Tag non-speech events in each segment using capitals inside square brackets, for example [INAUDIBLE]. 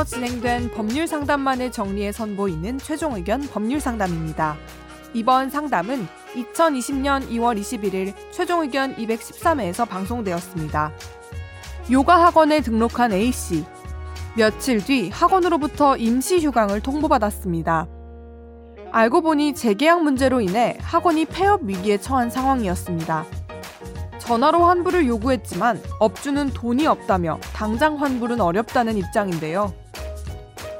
통해서 진행된 법률 상담만을 정리해 선보이는 최종 의견 법률 상담입니다. 이번 상담은 2020년 2월 21일 최종 의견 213회에서 방송되었습니다. 요가 학원에 등록한 A씨. 며칠 뒤 학원으로부터 임시 휴강을 통보받았습니다. 알고 보니 재계약 문제로 인해 학원이 폐업 위기에 처한 상황이었습니다. 전화로 환불을 요구했지만 업주는 돈이 없다며 당장 환불은 어렵다는 입장인데요.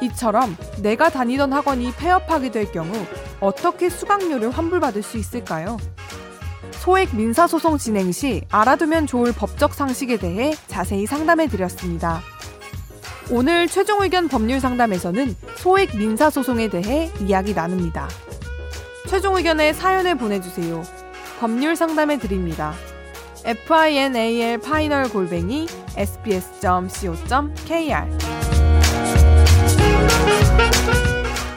이처럼 내가 다니던 학원이 폐업하게 될 경우 어떻게 수강료를 환불받을 수 있을까요? 소액 민사소송 진행 시 알아두면 좋을 법적 상식에 대해 자세히 상담해 드렸습니다. 오늘 최종 의견 법률 상담에서는 소액 민사소송에 대해 이야기 나눕니다. 최종 의견에 사연을 보내주세요. 법률 상담해 드립니다. final 파이널 골뱅이 sbs.co.kr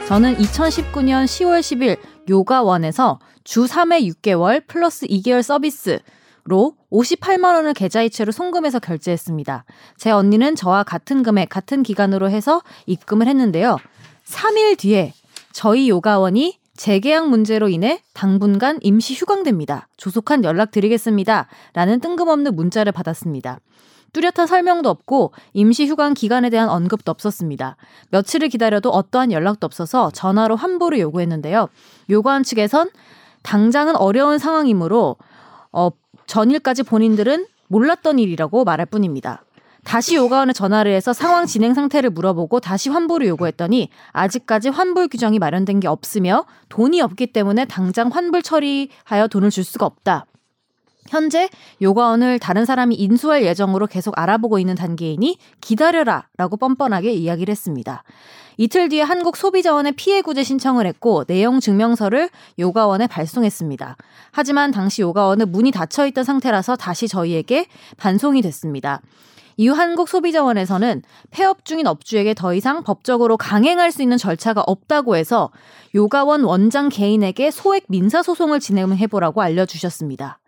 저는 2019년 10월 10일 요가원에서 주 3회 6개월 플러스 2개월 서비스로 58만 원을 계좌이체로 송금해서 결제했습니다. 제 언니는 저와 같은 금액 같은 기간으로 해서 입금을 했는데요. 3일 뒤에 저희 요가원이 재계약 문제로 인해 당분간 임시 휴강됩니다. 조속한 연락 드리겠습니다. 라는 뜬금없는 문자를 받았습니다. 뚜렷한 설명도 없고 임시 휴강 기간에 대한 언급도 없었습니다. 며칠을 기다려도 어떠한 연락도 없어서 전화로 환불을 요구했는데요. 요구한 측에선 당장은 어려운 상황이므로 어, 전일까지 본인들은 몰랐던 일이라고 말할 뿐입니다. 다시 요가원에 전화를 해서 상황 진행 상태를 물어보고 다시 환불을 요구했더니 아직까지 환불 규정이 마련된 게 없으며 돈이 없기 때문에 당장 환불 처리하여 돈을 줄 수가 없다. 현재 요가원을 다른 사람이 인수할 예정으로 계속 알아보고 있는 단계이니 기다려라 라고 뻔뻔하게 이야기를 했습니다. 이틀 뒤에 한국 소비자원에 피해 구제 신청을 했고 내용 증명서를 요가원에 발송했습니다. 하지만 당시 요가원은 문이 닫혀 있던 상태라서 다시 저희에게 반송이 됐습니다. 이후 한국소비자원에서는 폐업 중인 업주에게 더 이상 법적으로 강행할 수 있는 절차가 없다고 해서 요가원 원장 개인에게 소액 민사소송을 진행해보라고 알려주셨습니다.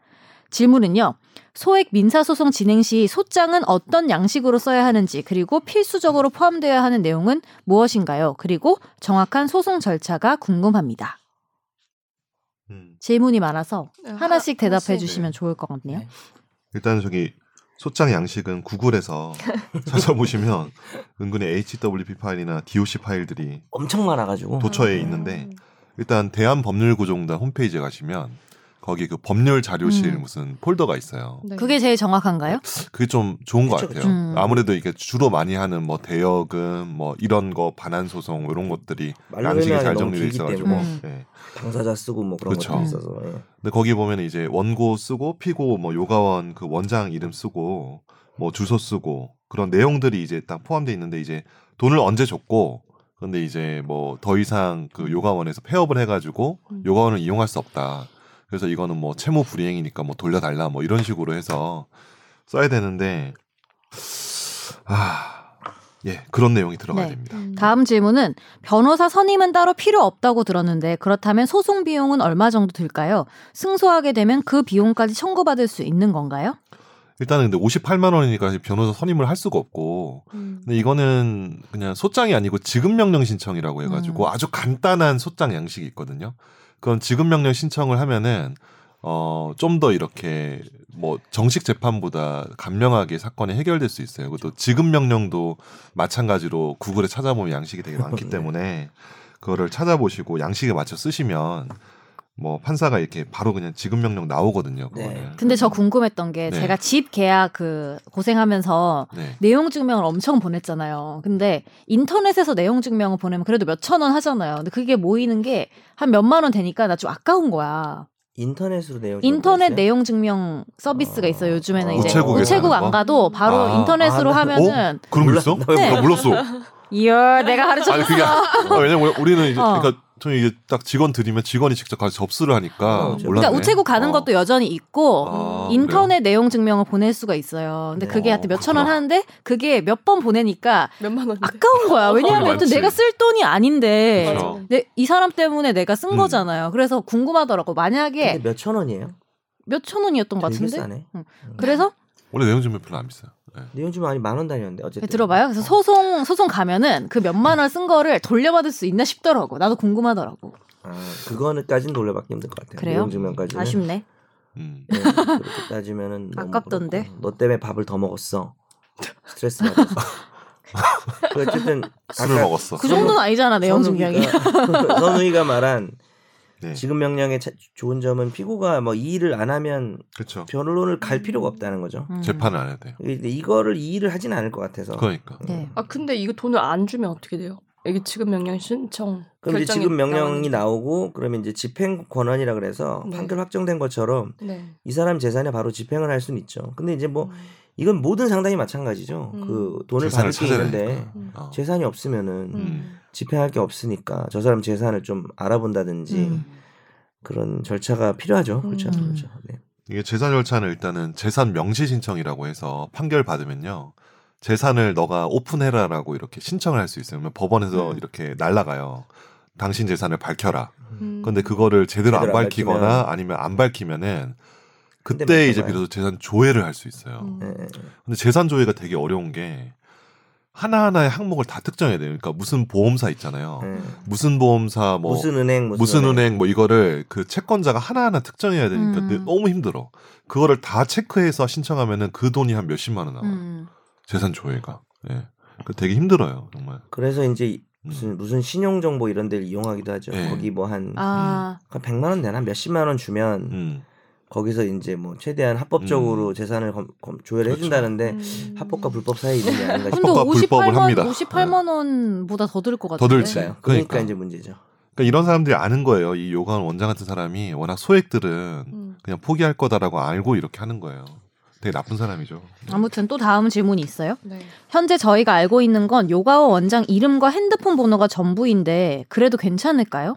질문은요. 소액 민사소송 진행 시 소장은 어떤 양식으로 써야 하는지 그리고 필수적으로 포함되어야 하는 내용은 무엇인가요? 그리고 정확한 소송 절차가 궁금합니다. 음. 질문이 많아서 네, 하나씩 대답해 주시면 좋을 것 같네요. 네. 일단 저기 소장 양식은 구글에서 [LAUGHS] 찾아보시면 은근히 HWP 파일이나 DOC 파일들이 엄청 많아가지고 도처에 있는데 일단 대한법률구조공단 홈페이지에 가시면 거기 그 법률 자료실 음. 무슨 폴더가 있어요. 네. 그게 제일 정확한가요? 그게 좀 좋은 그쵸, 것 같아요. 음. 아무래도 이게 주로 많이 하는 뭐 대여금 뭐 이런 거 반환 소송 이런 것들이 양식이 잘 정리돼 있어가지고 음. 네. 당사자 쓰고 뭐 그런 그쵸. 것도 있어서. 예. 근데 거기 보면 이제 원고 쓰고 피고 뭐 요가원 그 원장 이름 쓰고 뭐 주소 쓰고 그런 내용들이 이제 딱 포함돼 있는데 이제 돈을 언제 줬고 근데 이제 뭐 더 이상 그 요가원에서 폐업을 해가지고 음. 요가원을 이용할 수 없다. 그래서 이거는 뭐 채무 불이행이니까 뭐 돌려달라 뭐 이런 식으로 해서 써야 되는데 아. 예, 그런 내용이 들어가야 네. 됩니다. 음. 다음 질문은 변호사 선임은 따로 필요 없다고 들었는데 그렇다면 소송 비용은 얼마 정도 들까요? 승소하게 되면 그 비용까지 청구받을 수 있는 건가요? 일단은 근데 58만 원이니까 변호사 선임을 할 수가 없고 음. 근데 이거는 그냥 소장이 아니고 지급 명령 신청이라고 해가지고 음. 아주 간단한 소장 양식이 있거든요. 그건 지급 명령 신청을 하면은 어, 좀 더 이렇게 뭐 정식 재판보다 간명하게 사건이 해결될 수 있어요. 그것도 지급 명령도 마찬가지로 구글에 찾아보면 양식이 되게 많기 [LAUGHS] 네. 때문에 그거를 찾아보시고 양식에 맞춰 쓰시면 뭐 판사가 이렇게 바로 그냥 지급 명령 나오거든요. 네. 그거는. 네. 근데 저 궁금했던 게 네. 제가 집 계약 그 고생하면서 네. 내용 증명을 엄청 보냈잖아요. 근데 인터넷에서 내용 증명을 보내면 그래도 몇천 원 하잖아요. 근데 그게 모이는 게 한 몇만 원 되니까 나 좀 아까운 거야. 인터넷으로 내용 인터넷 내용 증명 서비스가 있어요. 요즘에는 어, 이제 우체국 안 가도 바로 아, 인터넷으로 아, 하면은 어? 그런 거 있어? 네. 나 몰랐어. [LAUGHS] 이야, 내가 가르쳐 줬어. 아니 그게 [LAUGHS] 아, 왜냐면 우리는 이제 어. 그러니까 저는 이게 딱 직원 드리면 직원이 직접 가서 접수를 하니까 어, 그러니까 우체국 가는 어. 것도 여전히 있고 아, 인터넷 그래요? 내용 증명을 보낼 수가 있어요. 근데 그게 하여튼 몇 천 원 하는데 그게 몇 번 보내니까 몇만 원 아까운 거야. 왜냐하면 여튼 내가 쓸 돈이 아닌데 내, 이 사람 때문에 내가 쓴 음. 거잖아요. 그래서 궁금하더라고. 만약에 몇 천 원이에요? 몇 천 원이었던 것 같은데. 응. 음. 그래서 원래 내용 증명 별로 안 비싸요. 네. 내용 좀 많이 만 원 단위였는데 어쨌든 네, 들어봐요. 그래서 소송 소송 가면은 그 몇만 원 쓴 거를 돌려받을 수 있나 싶더라고. 나도 궁금하더라고. 아, 그거는까지는 돌려받기 힘들 것 같아요. 그래요? 내용 증명까지는. 아쉽네. 음. 네, 그렇게 따지면은 너무 아깝던데. 그렇고. 너 때문에 밥을 더 먹었어. 스트레스 받아서. [LAUGHS] 그 어쨌든 술을 아까 먹었어. 그 정도는 아니잖아 내용 증명이. [LAUGHS] 선우이가 말한 네. 지금 명령의 차- 좋은 점은 피고가 뭐이 일을 안 하면 그렇죠. 변론을 갈 필요가 없다는 거죠. 음. 재판을 안 해야 돼요. 근데 이거를 이 일을 하진 않을 것 같아서. 그러니까. 네. 아 근데 이거 돈을 안 주면 어떻게 돼요? 여기 지금 명령 신청 그럼 이제 지금 명령이. 나오고 그러면 이제 집행 권한이라 그래서 네. 판결 확정된 것처럼 네. 이 사람 재산에 바로 집행을 할 수는 있죠. 근데 이제 뭐 음. 이건 모든 상당히 마찬가지죠. 음. 그 돈을 받을 게 있는데. 음. 어. 재산이 없으면은 음. 집행할 게 없으니까 저 사람 재산을 좀 알아본다든지 음. 그런 절차가 필요하죠. 그렇죠. 음. 그렇죠. 네. 이게 재산 절차는 일단은 재산 명시 신청이라고 해서 판결 받으면요. 재산을 너가 오픈해라라고 이렇게 신청을 할 수 있어요. 그러면 법원에서 음. 이렇게 날라가요. 당신 재산을 밝혀라. 음. 근데 그거를 제대로 안 제대로 안 밝히거나 밝히면- 아니면 안 밝히면은 그때 이제. 비로소 재산 조회를 할 수 있어요. 음. 예, 예. 근데 재산 조회가 되게 어려운 게 하나하나의 항목을 다 특정해야 돼요. 그러니까 무슨 보험사 있잖아요. 예. 무슨 보험사 뭐 무슨 은행 무슨, 무슨 은행 뭐 이거를 그 채권자가 하나하나 특정해야 되니까 음. 너무 힘들어. 그거를 다 체크해서 신청하면은 그 돈이 한 몇십만 원 나와요. 음. 재산 조회가. 예. 그 되게 힘들어요, 정말. 그래서 이제 이- 음. 무슨 무슨 신용 정보 이런 데를 이용하기도 하죠. 예. 거기 뭐한 아. 한 100만 원 되나 몇십만 원 주면 음. 거기서 이제 뭐 최대한 합법적으로 음. 재산을 검, 검- 조회를 그렇죠. 해준다는데 음. 합법과 불법 사이에 있는 게 아닌가 근데 싶어요. 합법과 불법을 58만 합니다. 58만 원보다 더 들 것 같은데. 더 들지. 그러니까요. 그러니까. 그러니까 이제 문제죠. 그러니까 이런 사람들이 아는 거예요. 이 요강 원장 같은 사람이 워낙 소액들은 음. 그냥 포기할 거다라고 알고 이렇게 하는 거예요. 되게 나쁜 사람이죠. 아무튼 또 다음 질문이 있어요. 네. 현재 저희가 알고 있는 건 요가와 원장 이름과 핸드폰 번호가 전부인데 그래도 괜찮을까요?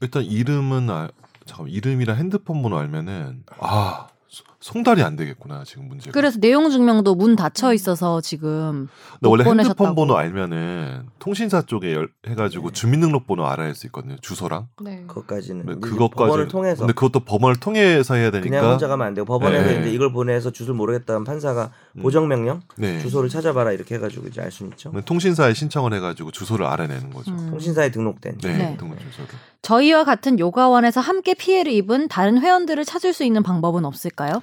일단 이름은 알, 잠깐 이름이랑 핸드폰 번호 알면은 아 소- 송달이 안 되겠구나 지금 문제가. 그래서 내용 증명도 문 닫혀 있어서 지금 근데 원래 못 핸드폰 보내셨다고. 번호 알면은 통신사 쪽에 열- 해가지고 주민등록번호 알아야 할 수 있거든요. 주소랑. 네. 그것까지는 이제 그것까지. 법원을 통해서 근데 그것도 법원을 통해서 해야 되니까. 그냥 혼자 가면 안 되고 법원에서 네. 이제 이걸 보내서 주소를 모르겠다면 판사가 음. 보정 명령 네. 주소를 찾아봐라 이렇게 해가지고 이제 알수 있죠. 통신사에 신청을 해가지고 주소를 알아내는 거죠. 음. 통신사에 등록된 네, 네. 등록 주소를. 저희와 같은 요가원에서 함께 피해를 입은 다른 회원들을 찾을 수 있는 방법은 없을까요?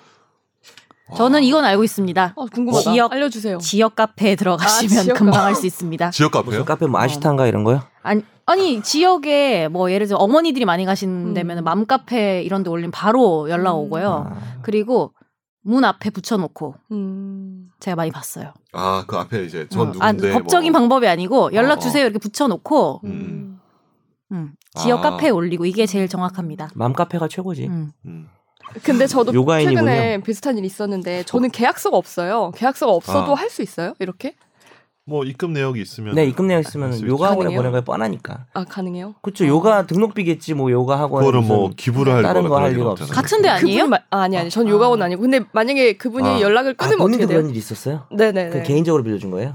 저는 아, 이건 알고 있습니다. 어, 궁금하다. 지역- 알려주세요. 지역 카페에 들어가시면 아, 지역 금방. 할 수 있습니다. 지역 무슨 카페요? 카페 뭐 아시탄가 이런 거요? 아니, 아니 지역에 뭐 예를 들어 어머니들이 많이 가시는 음. 데면 맘카페 이런 데 올리면 바로 연락 음. 오고요. 아, 그리고 문 앞에 붙여놓고 음. 제가 많이 봤어요. 아 그 앞에 이제 전 어, 아, 누군데 법적인 뭐. 방법이 아니고 연락 어, 주세요 이렇게 붙여놓고 음. 음, 지역 아. 카페에 올리고 이게 제일 정확합니다. 맘카페가 최고지. 음. 음. 근데 저도 요가인이군요. 최근에 비슷한 일이 있었는데 저는 계약서가 없어요. 계약서가 없어도 아. 할수 있어요? 이렇게? 뭐 입금 내역이 있으면 네 입금 내역 있으면 할수 있죠. 요가 학원에 가능해요? 보낸 거에 뻔하니까. 아 가능해요? 그렇죠. 요가 등록비겠지 뭐 요가 학원. 그거를 뭐 기부를 할 다른 리가 리가 없어요. 없잖아요. 같은데 아니에요? 그분이 마- 아, 아니 아니 전 아. 요가원 아니고 근데 만약에 그분이 아. 연락을 아, 끊으면 어떻게 본인도 돼요? 그런 일이 있었어요? 네네네. 그 개인적으로 빌려준 거예요?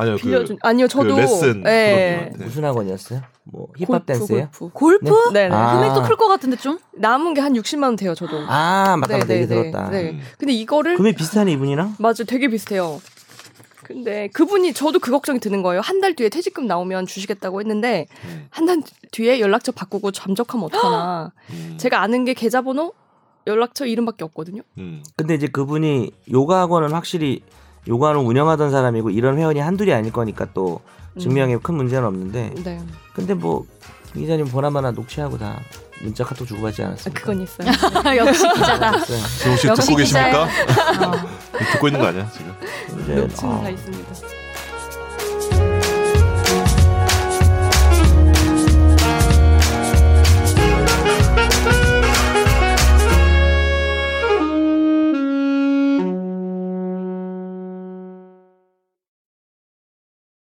아니요 빌려준 그, 아니요 그 저도 레슨 예. 프로님한테. 무슨 학원이었어요? 뭐 힙합 골프, 댄스예요? 골프. 골프? 네. 네네. 아. 금액도 클 것 같은데 좀? 남은 게 한 60만 원 돼요 저도. 아 맞다 맞다 네, 얘기 네, 들었다. 네. 음. 근데 이거를 금액 비슷하네 이분이랑? 맞아 되게 비슷해요. 근데 그분이 저도 그 걱정이 드는 거예요. 한 달 뒤에 퇴직금 나오면 주시겠다고 했는데 음. 한달 뒤에 연락처 바꾸고 잠적하면 어떡하나. 음. 제가 아는 게 계좌번호, 연락처 이름밖에 없거든요. 음. 근데 이제 그분이 요가 학원은 확실히 요가는 운영하던 사람이고 이런 회원이 한둘이 아닐 거니까 또 증명에 큰 문제는 없는데 네, 근데 뭐김 기자님 보나마나 녹취하고 다 문자 카톡 주고받지 아, 않았습니까? 그건 있어요. [LAUGHS] 역시 기자다. 있어요. 지금 혹시 역시 듣고 계십니까? 어. 듣고 있는 거 아니야 지금? 녹취는 아, 다 있습니다.